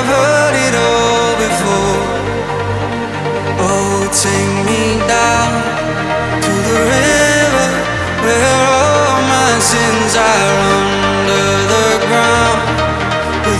I've heard it all before. Oh, take me down to the river where all my sins are under the ground. The